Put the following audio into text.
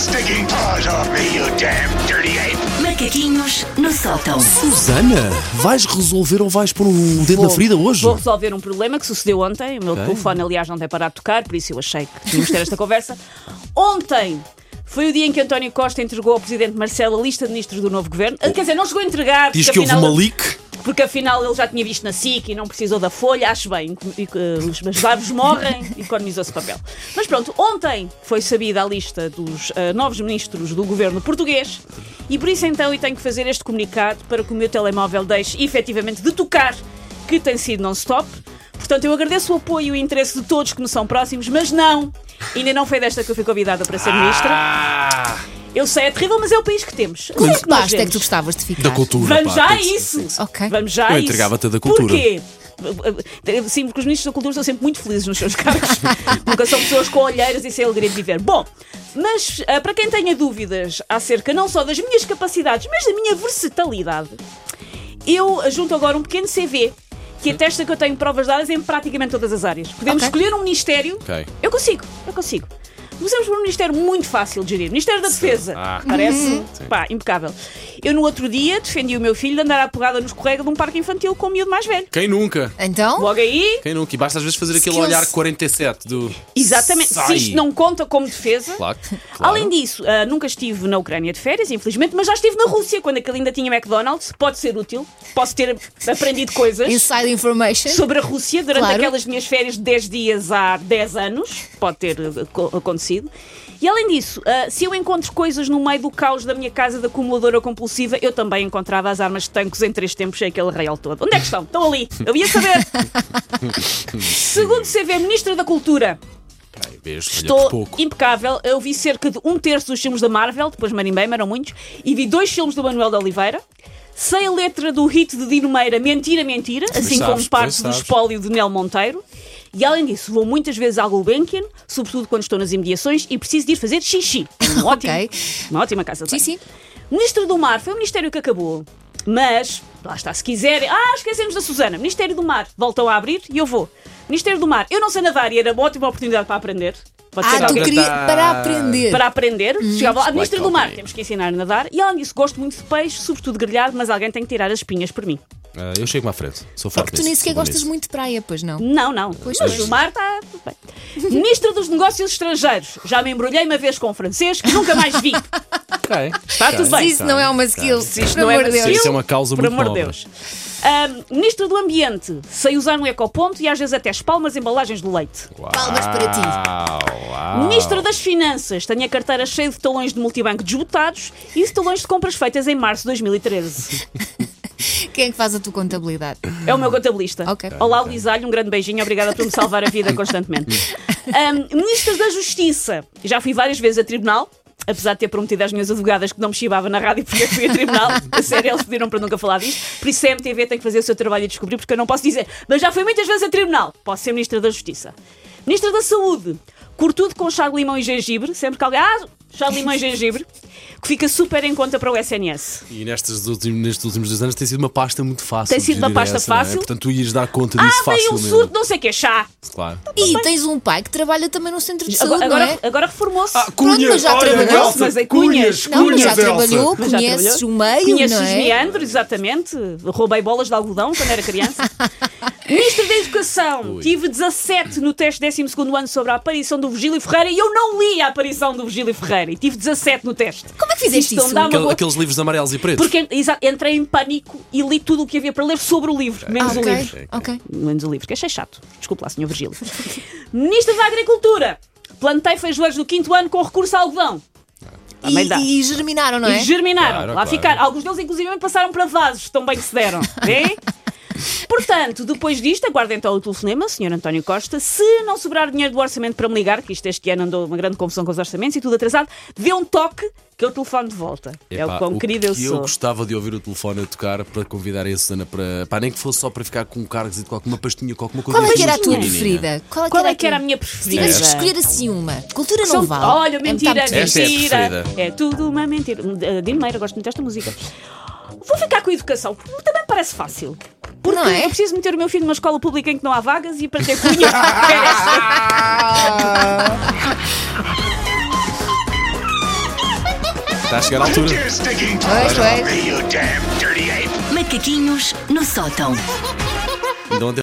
stinking paws off me, you damn dirty ape! Macaquinhos no sótão. Susana, vais resolver ou vais pôr o dedo na ferida hoje? Vou resolver um problema que sucedeu ontem. O meu telefone, aliás, não tem parado de tocar, por isso eu achei que tínhamos ter esta conversa. Ontem foi o dia em que António Costa entregou ao Presidente Marcelo a lista de ministros do novo governo. Ah, Quer dizer, não chegou a entregar. Diz porque que houve afinal- uma leak. Porque afinal ele já tinha visto na SIC e não precisou da folha, acho bem. E, uh, os os barbos morrem, economizou-se papel. Mas pronto, ontem foi sabida a lista dos uh, novos ministros do governo português e por isso então eu tenho que fazer este comunicado para que o meu telemóvel deixe efetivamente de tocar, que tem sido non-stop. Portanto, eu agradeço o apoio e o interesse de todos que me são próximos, mas não, ainda não foi desta que eu fui convidada para ser ministra. Ah, Eu sei, é terrível, mas é o país que temos. Como é Que nós pasta é que tu gostavas de ficar? da cultura. Vamos pá, já a tem que- isso. Ok. Vamos já Eu a isso. entregava-te a da cultura. Porquê? Sim, porque os ministros da cultura são sempre muito felizes nos seus cargos. Nunca são pessoas com olheiras e sem alegria de viver. Bom, mas ah, para quem tenha dúvidas acerca não só das minhas capacidades, mas da minha versatilidade, eu junto agora um pequeno CV que atesta que eu tenho provas dadas em praticamente todas as áreas. Podemos Ok. escolher um ministério. Ok. Eu consigo, eu consigo. Começamos por um ministério muito fácil de gerir. Ministério da Defesa. Ah. Parece, pá, impecável. Eu no outro dia defendi o meu filho de andar à porrada no escorrega de um parque infantil com o miúdo mais velho. Quem nunca? Então, Logo aí, Quem nunca? E basta às vezes fazer aquele Skills. olhar 47 do. exatamente, Sai. se isto não conta como defesa. Claro. claro. Além disso, ah, nunca estive na Ucrânia de férias, infelizmente, mas já estive na Rússia, quando aquele ainda tinha McDonald's. Pode ser útil. Posso ter aprendido coisas. inside information. sobre a Rússia durante Claro. aquelas minhas férias de 10 dias há 10 anos. Pode ter uh, co- acontecido. E além disso, uh, se eu encontro coisas no meio do caos da minha casa da acumuladora compulsiva, eu também encontrava as armas de tanques em três tempos aquele real todo. Onde é que estão? Estão ali. Eu ia saber. Segundo CV, Ministra da Cultura. Estou impecável. Eu vi cerca de um terço dos filmes da Marvel, depois marimbei, mas eram muitos, e vi dois filmes do Manuel de Oliveira. Sei a letra do hit de Dino Meira, Mentira, Mentira, assim sabes, como parte pois do espólio de Nel Monteiro. E além disso, vou muitas vezes à Gulbenkian, sobretudo quando estou nas imediações e preciso de ir fazer xixi. Uma ótima, Ok. uma ótima casa Sim, sim. Ministro do Mar foi o ministério que acabou. Mas, lá está, se quiserem. Ah, esquecemos da Susana. Ministério do Mar. Voltam a abrir e eu vou. Ministério do Mar. Eu não sei nadar e era uma ótima oportunidade para aprender. Pode ser Ah, tu queria para aprender. para aprender. Chegava lá, Like Ministra do Mar, copy. temos que ensinar a nadar. E além disso, gosto muito de peixe, sobretudo grelhado, mas alguém tem que tirar as espinhas por mim. Ah, eu chego-me à frente. Sou É forte que tu nem sequer gostas nisso. muito de praia, pois não? Não, não. Pois, mas pois. o mar está. Ministra dos Negócios Estrangeiros. Já me embrulhei uma vez com um francês que nunca mais vi. Ok. Está tudo Se bem. isso não é uma skill, Se isto não é uma Deus. Isso é uma causa Por muito amor de. Deus. Ahm, Ministro do Ambiente. Sei usar no ecoponto e às vezes até espalmo as embalagens do leite. Palmas para ti. Uau, uau. Ministro das Finanças. Tenho a carteira cheia de talões de multibanco desbotados e de talões de compras feitas em março de 2013. Quem é que faz a tua contabilidade? É o meu contabilista. Ok. Olá, Alho, um grande beijinho. Obrigada por me salvar a vida constantemente. Ahm, Ministro da Justiça. Já fui várias vezes a tribunal. Apesar de ter prometido às minhas advogadas que não me chibava na rádio porque eu fui a tribunal, a sério, eles pediram para nunca falar disto. Por isso, a MTV tem que fazer o seu trabalho e descobrir, porque eu não posso dizer, mas já fui muitas vezes a tribunal. Posso ser Ministra da Justiça. Ministra da Saúde. Curto tudo com chá de limão e gengibre. Sempre que alguém. Ah, chá de limão e gengibre. Que fica super em conta para o SNS. E nestes últimos, nestes últimos dois anos tem sido uma pasta muito fácil. Tem sido uma pasta essa, é? fácil. Portanto, tu ias dar conta disso Ah, veio um facilmente. surto, não sei o que, chá. Claro. E tens um pai que trabalha também no centro de saúde, Agora, não agora, é? agora reformou-se. Pronto, mas já trabalhou. Mas é cunhas. Não, mas já trabalhou, Mas já conheces trabalhou. o meio, Conheces não os é? meandros, exatamente. Roubei bolas de algodão quando era criança. Ministro da Educação. Tive 17 no teste 12 ano sobre a aparição do Virgílio Ferreira e eu não li a aparição do Virgílio Ferreira. E tive 17 no teste. Como é que fizeste Isto isso? Aquele- boa- aqueles livros amarelos e pretos. Porque entrei em pânico e li tudo o que havia para ler sobre o livro, menos o Ok, livro. ok. Menos o livro, que achei chato. Desculpe lá, Sr. Virgílio. Ministro da Agricultura. Plantei feijoeiros do quinto ano com recurso a algodão. E, e germinaram, não é? E germinaram. Claro, lá claro. ficaram. Alguns deles, inclusive, passaram para vasos, tão bem que se deram. Vê? Portanto, depois disto, aguardem então o telefonema, Sr. António Costa. Se não sobrar dinheiro do orçamento para me ligar, que isto este ano andou uma grande confusão com os orçamentos e tudo atrasado, dê um toque que eu telefone de volta. é Epá, o quão querido eu que sou. Eu gostava de ouvir o telefone a tocar para convidar a Susana para. Pá, nem que fosse só para ficar com cargos e de alguma pastinha, com alguma coisa. Qual é que era a tua preferida? Qual, Qual é que era a minha Se preferida? tivesses que escolher assim uma. Cultura não vale. Olha, É mentira, é mentira. preferida. É tudo uma mentira. Uh, Dino Meira, gosto muito desta música. Vou ficar com a educação, porque também parece fácil. Porque Não é? eu preciso meter o meu filho numa escola pública em que não há vagas e para ter cunha. Está a chegar à altura. Pois, pois. Macaquinhos no sótão. Ontem